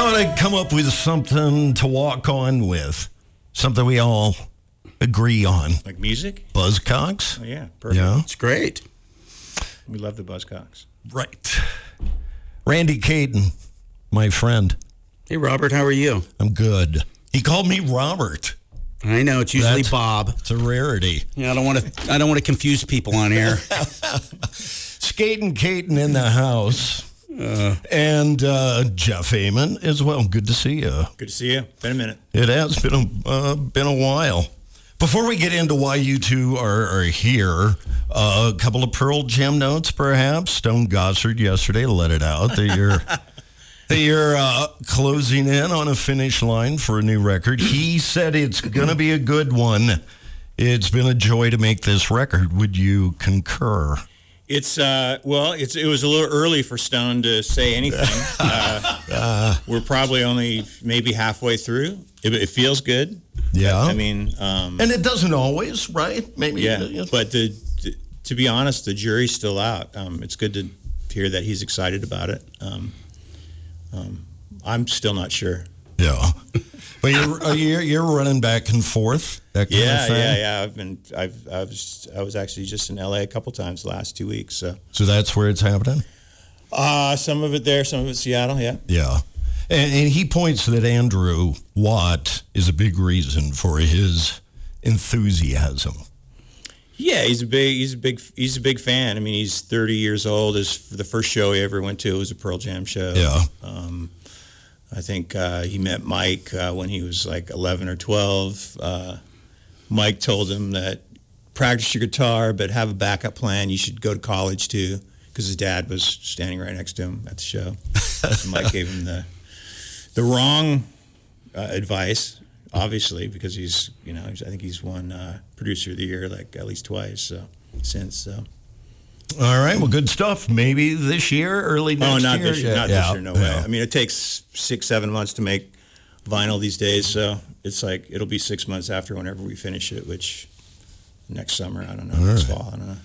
thought I'd come up with something to walk on with, something we all agree on. Like music? Buzzcocks. Oh, yeah, perfect. Yeah, It's great. We love the Buzzcocks. right. Randy Katen, my friend. Hey, Robert, how are you? I'm good. He called me Robert. I know it's usually That's- Bob. It's a rarity. Yeah, I don't want to. I don't want to confuse people on air. Skating Katen in the house. And uh, Jeff Ament as well. Good to see you. Good to see you. Been a minute. It has been a uh, been a while. Before we get into why you two are, are here, uh, a couple of Pearl Jam notes, perhaps. Stone Gossard yesterday let it out that you're that you're uh, closing in on a finish line for a new record. He said it's gonna be a good one. It's been a joy to make this record. Would you concur? It's uh, well, it's it was a little early for Stone to say anything. uh, we're probably only maybe halfway through. It, it feels good. Yeah. I mean, um, and it doesn't always, right? Maybe. yeah. uh, But the, the, to be honest, the jury's still out. Um, it's good to hear that he's excited about it. Um, um, I'm still not sure. Yeah. But you're, are you, you're running back and forth, that kind Yeah, of thing? yeah, yeah. I've been, I've, I was, I was actually just in LA a couple times the last two weeks. So, So that's where it's happening? uh, some of it there, some of it Seattle. Yeah. Yeah. And, and he points that Andrew Watt is a big reason for his enthusiasm. Yeah, he's a big, he's a big, he's a big fan. I mean, he's 30 years old. His the first show he ever went to was a Pearl Jam show. Yeah. Um, I think uh, he met Mike uh, when he was like 11 or 12. Uh, Mike told him that practice your guitar, but have a backup plan. You should go to college too, because his dad was standing right next to him at the show. And Mike gave him the the wrong uh, advice, obviously, because he's you know I think he's won uh, producer of the year like at least twice so, since. So. All right. Well, good stuff. Maybe this year, early next year. Oh, year. not this year. Not yeah, this year. No way. yeah. I mean, it takes six, seven months to make vinyl these days. So it's like it'll be six months after whenever we finish it, which next summer. I don't know. next fall. I don't know.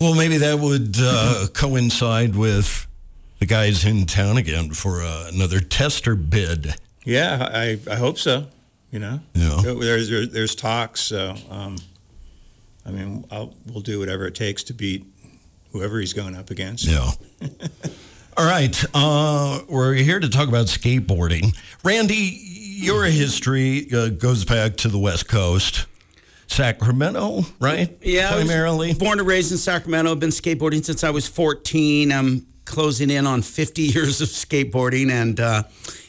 Well, maybe that would uh, coincide with the guys in town again for uh, another Tester bid. Yeah, I, I hope so. You know, Yeah. there's there's, there's talks. So um, I mean, I'll, we'll do whatever it takes to beat whoever he's going up against. Yeah. All right. Uh, we're here to talk about skateboarding. Randy, your history uh, goes back to the West Coast, Sacramento, right? Yeah, Primarily. born and raised in Sacramento. I've been skateboarding since I was 14. I'm closing in on 50 years of skateboarding, and uh,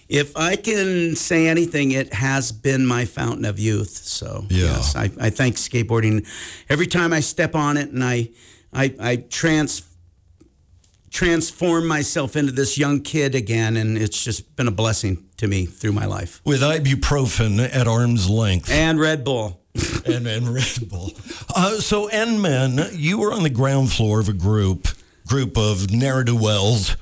if I can say anything, it has been my fountain of youth. So Yeah. yes, I, I thank skateboarding every time I step on it, and I I, I trans transform myself into this young kid again, and it's just been a blessing to me through my life. With ibuprofen at arm's length And Red Bull. and, and Red Bull. Uh, so, N-Men, you were on the ground floor of a group, group of ne'er-do-wells.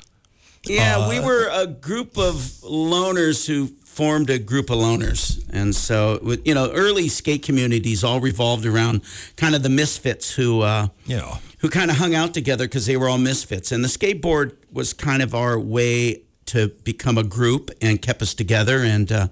Yeah, we were a group of loners who formed a group of loners. And so, with- you know, early skate communities all revolved around kind of the misfits who, uh, You know, who kind of hung out together because they were all misfits. And the skateboard was kind of our way to become a group and kept us together. And uh,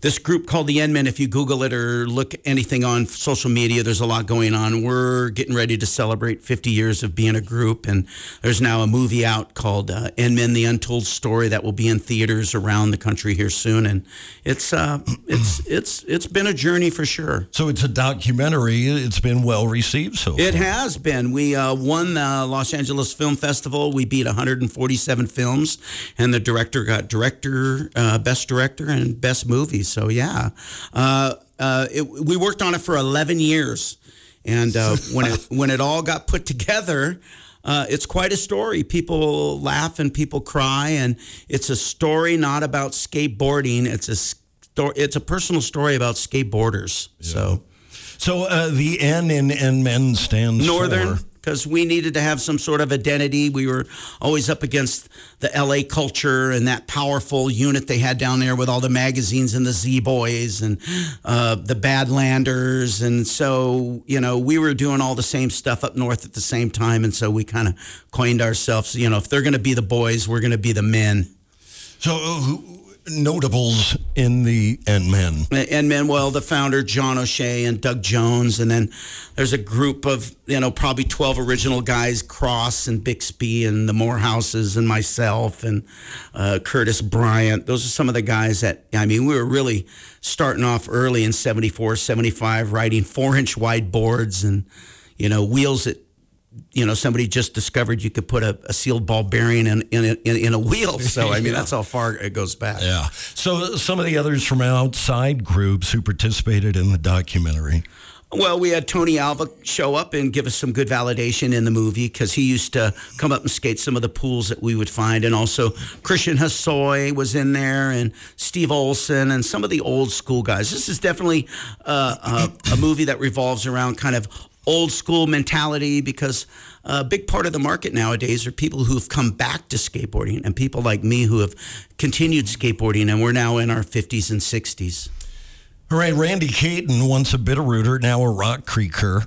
this group called the N-Men, if you Google it or look anything on social media, there's a lot going on. We're getting ready to celebrate 50 years of being a group. And there's now a movie out called uh, N-Men, The Untold Story that will be in theaters around the country here soon. And it's, uh, it's, it's, it's been a journey for sure. so it's a documentary. It's been well received so It has been. We uh, won the Los Angeles Film Festival. We beat 147 films, and the director got director, uh, best director, and best movie. So yeah, uh, uh, it, we worked on it for 11 years, and uh, when it when it all got put together. Uh, it's quite a story. People laugh and people cry, and it's a story not about skateboarding. It's a story. It's a personal story about skateboarders. So So uh, the N in N-Men stands Northern, for... because we needed to have some sort of identity. We were always up against the LA culture and that powerful unit they had down there with all the magazines and the Z Boys and uh, the Badlanders. And so, you know, we were doing all the same stuff up north at the same time. And so we kind of coined ourselves, you know, if they're going to be the boys, we're going to be the men. So uh, notables in the N Men? and Manuel, the founder, John O'Shea and Doug Jones, and then there's a group of you know probably twelve original guys, Cross and Bixby and the Morehouses and myself and uh, Curtis Bryant. Those are some of the guys that I mean we were really starting off early in 74, 75, writing four inch wide boards and you know wheels that you know, somebody just discovered you could put a, a sealed ball bearing in, in, a, in, a wheel. So, I mean, Yeah. that's how far it goes back. Yeah. So some of the others from outside groups who participated in the documentary. Well, we had Tony Alva show up and give us some good validation in the movie because he used to come up and skate some of the pools that we would find. And also, Christian Hosoi was in there and Steve Olson and some of the old school guys. This is definitely uh, a, a movie that revolves around kind of old school mentality because a big part of the market nowadays are people who've come back to skateboarding and people like me who have continued skateboarding and we're now in our 50s and 60s. All right, Randy Katen, once a Bitterrooter, now a Rock Creeker.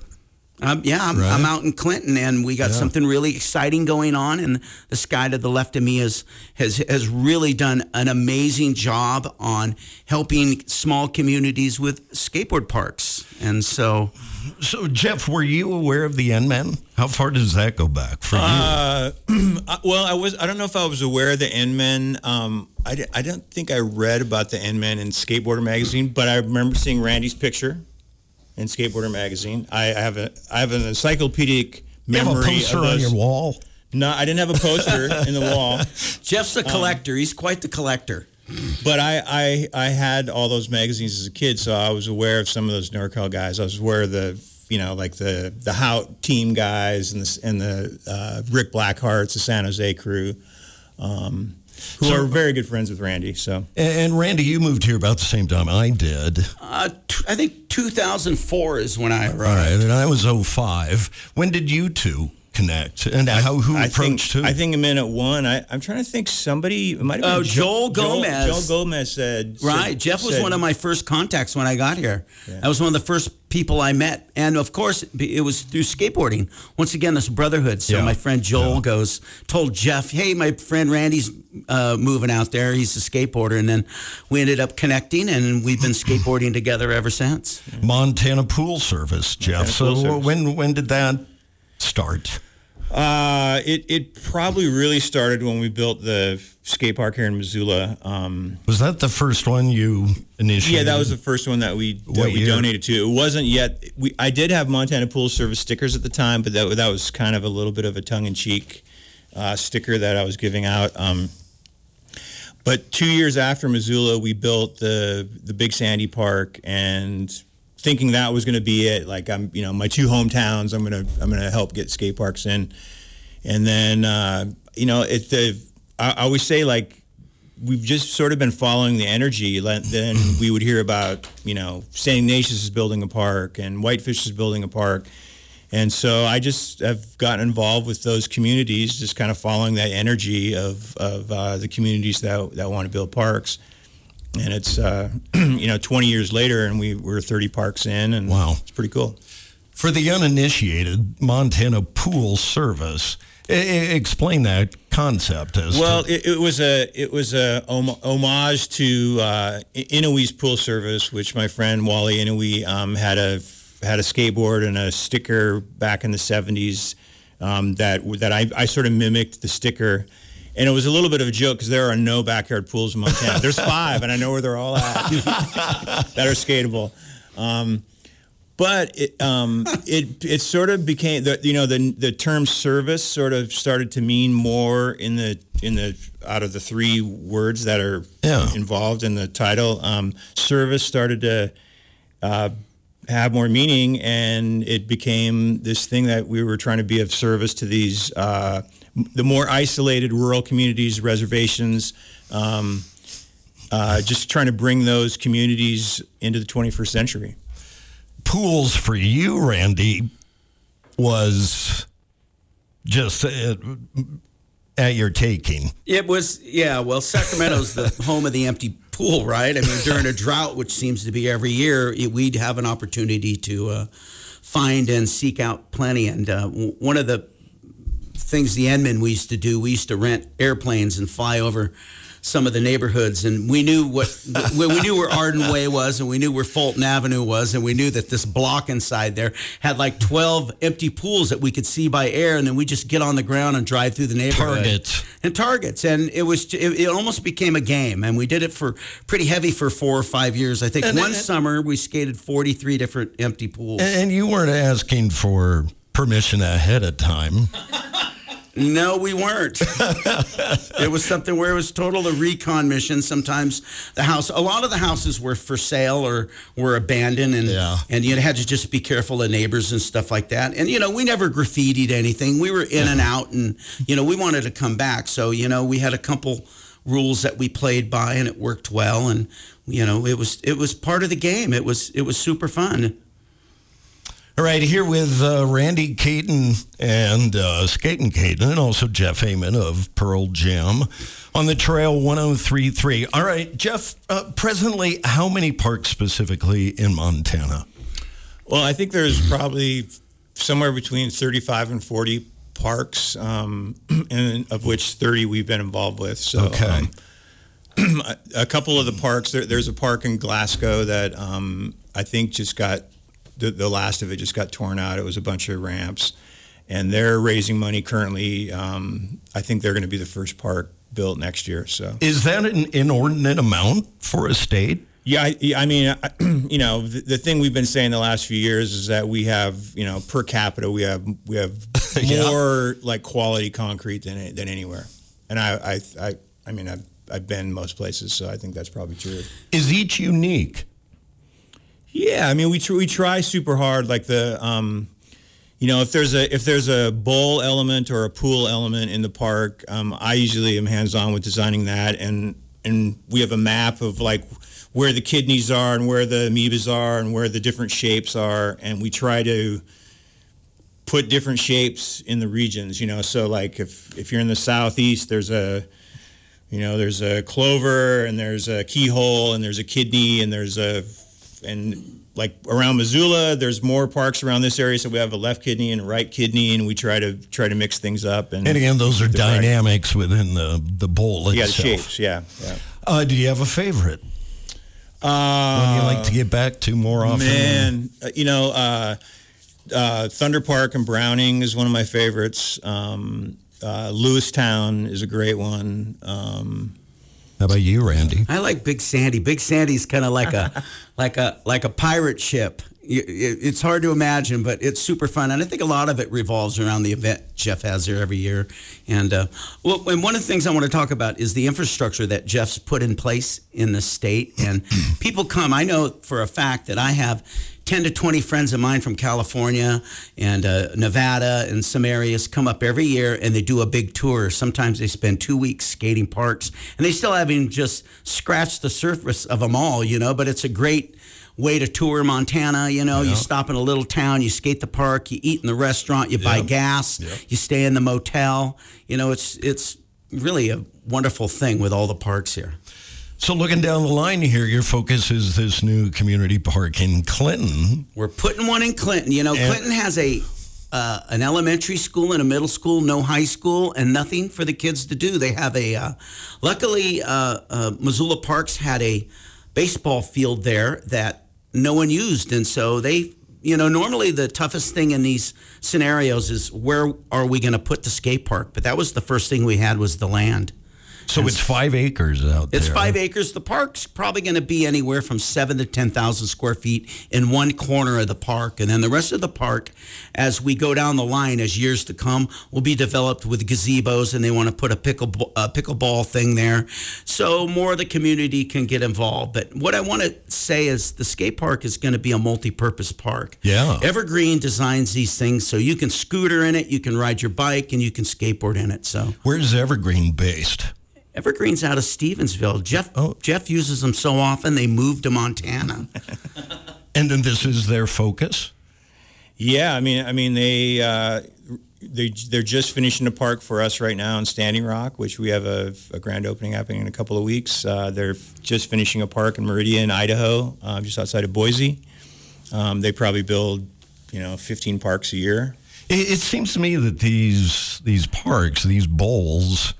Um, yeah, I'm, Right. I'm out in Clinton, and we got Yeah. something really exciting going on. And this guy to the left of me is, has has really done an amazing job on helping small communities with skateboard parks. And so, So, Jeff, were you aware of the N Men? How far does that go back for you? Uh, well, I was. I don't know if I was aware of the N Men. Um, I, I don't think I read about the N Men in Skateboarder magazine, but I remember seeing Randy's picture in Skateboarder magazine. I, I have a I have an encyclopedic memory. you have a memory poster of on your wall. No, I didn't have a poster in the wall, Jeff's Um, a collector. He's quite the collector. but I, I I had all those magazines as a kid, so I was aware of some of those NorCal guys. I was aware of the you know like the the Hout team guys and the and the uh, Rick Blackharts, the San Jose crew. Um, who So- are very good friends with Randy. So And, and Randy, you moved here about the same time I did. Uh, t- I think 2004 is when I arrived. right, and I was 05. When did you two connect? And how who I approached think who? I think a minute one. I, I'm trying to think. Somebody it might have been Oh, Joel Gomez. Joel, Gomez said Right. said- Jeff was said- one of my first contacts when I got here. That was one of the first people I met. And of course, it was through skateboarding. Once again, this brotherhood. So Yeah. my friend Joel Yeah. goes, told Jeff, hey, my friend Randy's uh, moving out there. He's a skateboarder. And then we ended up connecting and we've been skateboarding together ever since. Montana Pool Service, Jeff. Pool so Service. when when did that start? Uh, it it probably really started when we built the skate park here in Missoula. Um, Was that the first one you initiated? yeah, that was the first one that we that What we year? donated to. It wasn't yet. We I did have Montana Pool Service stickers at the time, but that that was kind of a little bit of a tongue in cheek uh, sticker that I was giving out. Um, but two years after Missoula, we built the the Big Sandy Park, and thinking that was going to be it. Like I'm, you know, my two hometowns. I'm gonna I'm gonna help get skate parks in, and then uh, you know, it. The I, I always say like we've just sort of been following the energy. Then we would hear about, you know, St. Ignatius is building a park and Whitefish is building a park. And so I just have gotten involved with those communities, just kind of following that energy of, of uh, the communities that, that want to build parks. And it's, uh, you know, 20 years later and we, we're 30 parks in and Wow. it's pretty cool. For the uninitiated, Montana Pool Service. I- explain that concept as Well, to, it, it was a it was a hom- homage to uh, Inouye's pool service, which my friend Wally Inouye um, had a had a skateboard and a sticker back in the seventies um, that that I, I sort of mimicked the sticker. And it was a little bit of a joke because there are no backyard pools in Montana. There's five, and I know where they're all at that are skatable. Um, but it um, it it sort of became the you know the the term service sort of started to mean more in the in the out of the three words that are Yeah. involved in the title. Um, service started to uh, have more meaning, and it became this thing that we were trying to be of service to these uh, the more isolated rural communities, reservations. Um, uh, just trying to bring those communities into the 21st century. pools for you, Randy, was just uh, at your taking. It was, yeah. Well, Sacramento's the home of the empty pool, right? I mean, during a drought, which seems to be every year, it, we'd have an opportunity to uh, find and seek out plenty. And uh, one of the things the N-Men we used to do, we used to rent airplanes and fly over some of the neighborhoods, and we knew what we we knew where Arden Way was, and we knew where Fulton Avenue was, and we knew that this block inside there had like twelve empty pools that we could see by air, and then we just get on the ground and drive through the neighborhood. Targets. and targets, and it was it, it almost became a game, and we did it for pretty heavy for four or five years. I think And- one and- summer we skated forty three different empty pools. And you weren't asking for permission ahead of time. No, we weren't. it was something where it was total a recon mission. Sometimes the house, a lot of the houses were for sale or were abandoned, and Yeah. and you had to just be careful of neighbors and stuff like that. And you know, we never graffitied anything. We were in and out, and you know, we wanted to come back. So you know, we had a couple rules that we played by, and it worked well. And you know, it was it was part of the game. It was it was super fun. All right, here with uh, Randy Katen and uh, Skating Katen, and also Jeff Ament of Pearl Jam on the Trail 1033. All right, Jeff, uh, presently, how many parks specifically in Montana? Well, I think there's probably somewhere between 35 and 40 parks, um, and of which 30 we've been involved with. So, Okay. um, a couple of the parks. There, there's a park in Glasgow that um, I think just got the, the last of it just got torn out. It was a bunch of ramps, and they're raising money currently. Um, I think they're going to be the first park built next year. So. Is that an inordinate amount for a state? Yeah, I, I mean, I, you know, the, the thing we've been saying the last few years is that we have, you know, per capita, we have we have Yeah. more like quality concrete than than anywhere. And I, I, I, I mean, I've I've been most places, so I think that's probably true. Is each unique? Yeah, I mean, we tr- we try super hard. Like the, um, you know, if there's a if there's a bowl element or a pool element in the park, um, I usually am hands on with designing that, and and we have a map of like where the kidneys are and where the amoebas are and where the different shapes are, and we try to put different shapes in the regions. You know, so like if if you're in the southeast, there's a you know, there's a clover and there's a keyhole and there's a kidney and there's a and like around Missoula, there's more parks around this area, so we have a left kidney and a right kidney, and we try to try to mix things up. And, And again, those are the right- dynamics within the, the bowl Yeah, itself. shapes. Yeah, yeah. Uh, do you have a favorite? Uh, One you like to get back to more often? Man, uh, you know, uh, uh, Thunder Park and Browning is one of my favorites. Um, uh, Lewistown is a great one. Um, How about you, Randy? I like Big Sandy. Big Sandy's kind of like a like a like a pirate ship. It's hard to imagine, but it's super fun, and I think a lot of it revolves around the event Jeff has there every year. And uh, well, and one of the things I want to talk about is the infrastructure that Jeff's put in place in the state. And people come. I know for a fact that I have 10 to 20 friends of mine from California and uh, Nevada and some areas come up every year and they do a big tour. Sometimes they spend two weeks skating parks and they still haven't just scratched the surface of them all, you know, but it's a great way to tour Montana. You know, you stop in a little town, you skate the park, you eat in the restaurant, you buy gas, Yeah. you stay in the motel. You know, it's, it's really a wonderful thing with all the parks here. So, looking down the line here, your focus is this new community park in Clinton. We're putting one in Clinton. You know, And- Clinton has a uh, an elementary school and a middle school, no high school, and nothing for the kids to do. They have a. Uh, luckily, uh, uh, Missoula Parks had a baseball field there that no one used, and so they. You know, normally the toughest thing in these scenarios is where are we going to put the skate park? But that was the first thing we had was the land. So, it's five acres out there. It's five acres. The park's probably going to be anywhere from seven to 10,000 square feet in one corner of the park. And then the rest of the park, as we go down the line, as years to come, will be developed with gazebos and they want to put a pickle, a pickleball thing there. So more of the community can get involved. But what I want to say is the skate park is going to be a multi purpose park. Yeah. Evergreen designs these things so you can scooter in it, you can ride your bike, and you can skateboard in it. So. Where's Evergreen based? Evergreen's out of Stevensville. Jeff Oh. Jeff uses them so often they moved to Montana. And then this is their focus? Yeah, I mean, I mean, they uh, they they're just finishing a park for us right now in Standing Rock, which we have a, a grand opening happening in a couple of weeks. Uh, they're just finishing a park in Meridian, Idaho, uh, just outside of Boise. Um, they probably build, you know, 15 parks a year. It, it seems to me that these these parks, these bowls,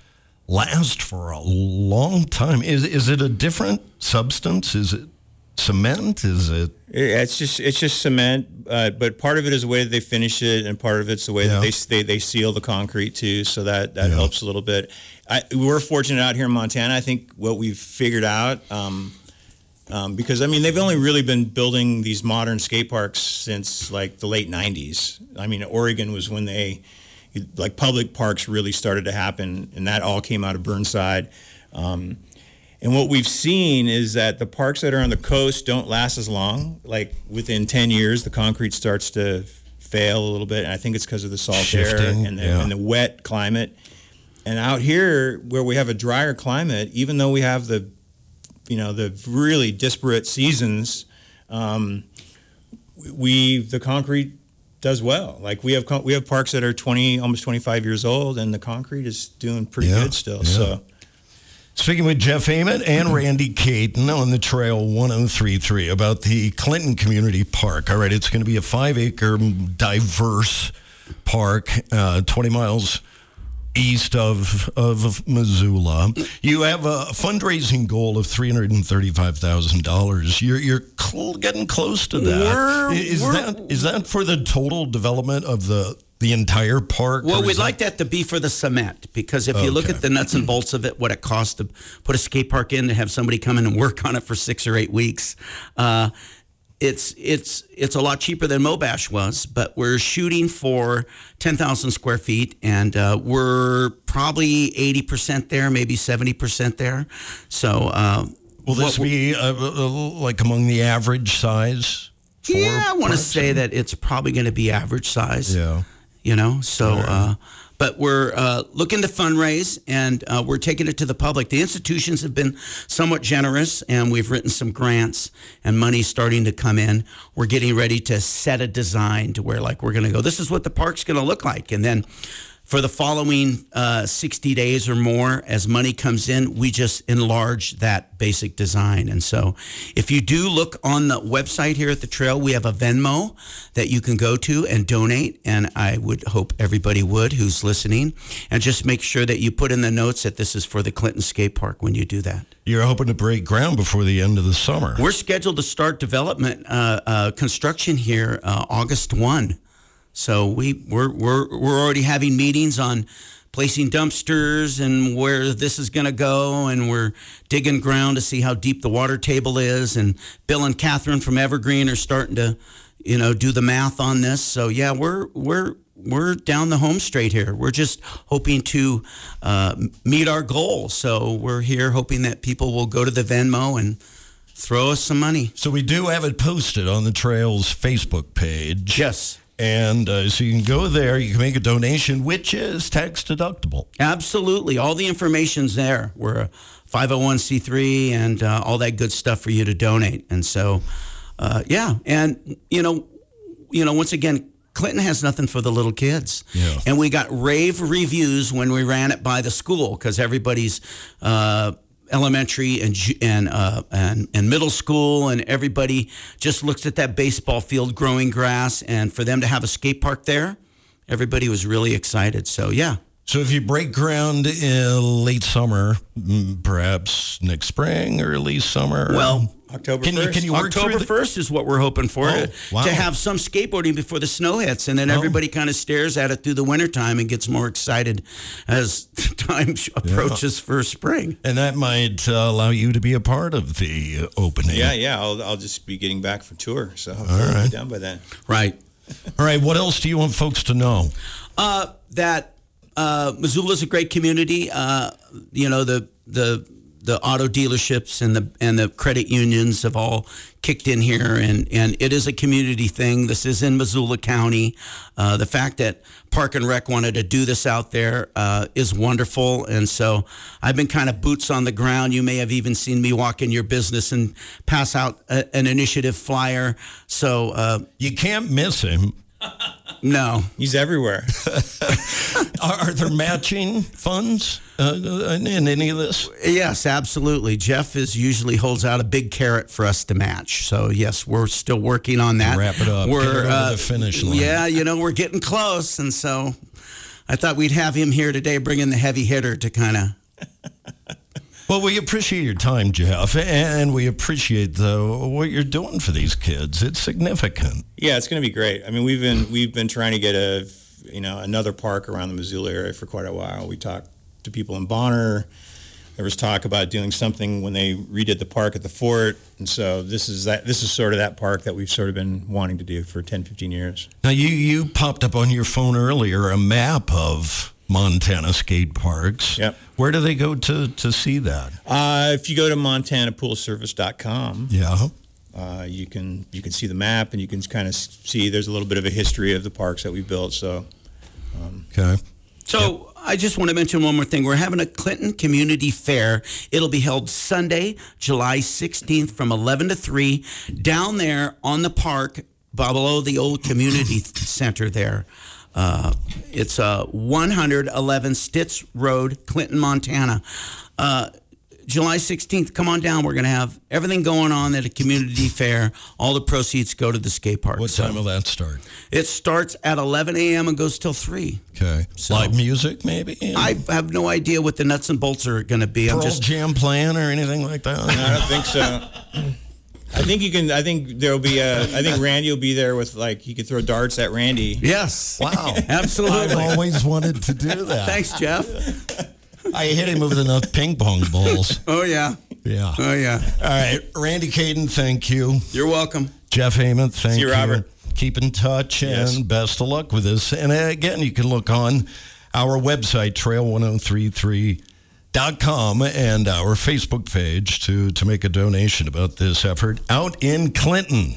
last for a long time. Is is it a different substance? Is it cement? Is it? It's just it's just cement, uh, but part of it is the way that they finish it, and part of it's the way Yeah. that they, they they seal the concrete too. So that that Yeah. helps a little bit. I, we're fortunate out here in Montana. I think what we've figured out. Um, um, because I mean, they've only really been building these modern skate parks since like the late '90s. I mean, Oregon was when they, like, public parks really started to happen, and that all came out of Burnside. Um, and what we've seen is that the parks that are on the coast don't last as long. Like within 10 years, the concrete starts to fail a little bit. And I think it's because of the salt air and the, yeah. and the wet climate. And out here, where we have a drier climate, even though we have the, you know, the really disparate seasons, um, we the concrete does well. Like we have we have parks that are 20, almost 25 years old, and the concrete is doing pretty Yeah, good still. yeah. So. Speaking with Jeff Ament and Randy Katen on the Trail 1033 about the Clinton Community Park. All right, it's going to be a five acre diverse park, uh, 20 miles east of, of Missoula. You have a fundraising goal of $335,000. You're, you're cl- getting close to that. We're- is, we're- that is that for the total development of the, the entire park? Well, we'd that- like that to be for the cement because if you look at the nuts and bolts of it, what it costs to put a skate park in to have somebody come in and work on it for six or eight weeks, uh, it's it's it's a lot cheaper than Mobash was. But we're shooting for ten thousand square feet, and uh, we're probably eighty percent there, maybe seventy percent there. So. Uh, Will this what- be uh, uh, like among the average size? yeah, I want to say that it's probably going to be average size. Yeah. you know so uh, but we're uh, looking to fundraise and uh, we're taking it to the public. The institutions have been somewhat generous and we've written some grants and money's starting to come in. We're getting ready to set a design to where like we're going to go this is what the park's going to look like. And then for the following uh, 60 days or more, as money comes in, we just enlarge that basic design. And so, if you do look on the website here at the trail, we have a Venmo that you can go to and donate. And I would hope everybody would who's listening. And just make sure that you put in the notes that this is for the Clinton Skate Park when you do that. You're hoping to break ground before the end of the summer. We're scheduled to start development uh, uh, construction here uh, August one. So we we're we're we're already having meetings on placing dumpsters and where this is going to go, and we're digging ground to see how deep the water table is. And Bill and Catherine from Evergreen are starting to, you know, do the math on this. So yeah, we're we're we're down the home straight here. We're just hoping to uh, meet our goal. So we're here hoping that people will go to the Venmo and throw us some money. So we do have it posted on the Trails Facebook page. Yes. And uh, so you can go there, you can make a donation, which is tax deductible. Absolutely. All the information's there. We're a 501c3 and uh, all that good stuff for you to donate. And so, uh, yeah. And, you know, you know, once again, Clinton has nothing for the little kids. Yeah. And we got rave reviews when we ran it by the school because everybody's uh, elementary and and, uh, and and middle school and everybody just looks at that baseball field growing grass and for them to have a skate park there, everybody was really excited. So yeah. So if you break ground in late summer, mm, perhaps next spring, or early summer. Well, October can you 1st. can you work October through the, first is what we're hoping for Oh, to, wow. to have some skateboarding before the snow hits, and then Oh. everybody kind of stares at it through the wintertime and gets more excited as time approaches for spring. and that might uh, allow you to be a part of the uh, opening. Yeah, yeah. I'll, I'll just be getting back from tour, so hopefully I'll right. be done by then. Right. All right. What else do you want folks to know? Uh, that uh, is a great community. Uh, you know the the the auto dealerships and the and the credit unions have all kicked in here, and and it is a community thing. This is in Missoula County. Uh, the fact that Park and Rec wanted to do this out there uh, is wonderful, and so I've been kind of boots on the ground. You may have even seen me walk in your business and pass out a, an initiative flyer. So uh, You can't miss him. no, He's everywhere. Are, are there matching funds uh, in, in any of this? Yes, absolutely. Jeff is usually holds out a big carrot for us to match. So yes, we're still working on that. Wrap it up. We're it uh, the finish line. Yeah, you know we're getting close, and so I thought we'd have him here today, bringing the heavy hitter to kind of Well, we appreciate your time, Jeff, and we appreciate the, what you're doing for these kids. It's significant. Yeah, it's going to be great. I mean, we've been we've been trying to get a you know another park around the Missoula area for quite a while. We talked to people in Bonner. There was talk about doing something when they redid the park at the fort, and so this is that. This is sort of that park that we've sort of been wanting to do for 10, 15 years. Now, you you popped up on your phone earlier a map of Montana skate parks. Yep. Where do they go to to see that? Uh, if you go to montanapoolservice.com, Yeah. uh, you can you can see the map and you can kind of see there's a little bit of a history of the parks that we built. So Okay. So I just want to mention one more thing. We're having a Clinton Community Fair. It'll be held Sunday, July 16th from 11 to 3 down there on the park below the old community center there. Uh, it's uh, 111 Stitz Road, Clinton, Montana. Uh, July 16th, come on down. We're going to have everything going on at a community fair. All the proceeds go to the skate park. What So time will that start? it starts at 11 a.m. and goes till 3. Okay. So- Live music, maybe? I have no idea what the nuts and bolts are going to be. I'm Pearl just Jam playing or anything like that? I don't think so. I think you can. I think there'll be a. I think Randy will be there with like he could throw darts at Randy. yes, Wow. I've absolutely. always wanted to do that. Thanks, Jeff. I hit him with enough ping pong balls. Oh yeah, Yeah. oh yeah. All right. Randy Katen, thank you. You're welcome. Jeff Ament, thank See you, Robert. Keep in touch Yes. and best of luck with this. And uh, again, you can look on our website, oh trail1033.com, and our Facebook page to, to make a donation about this effort out in Clinton.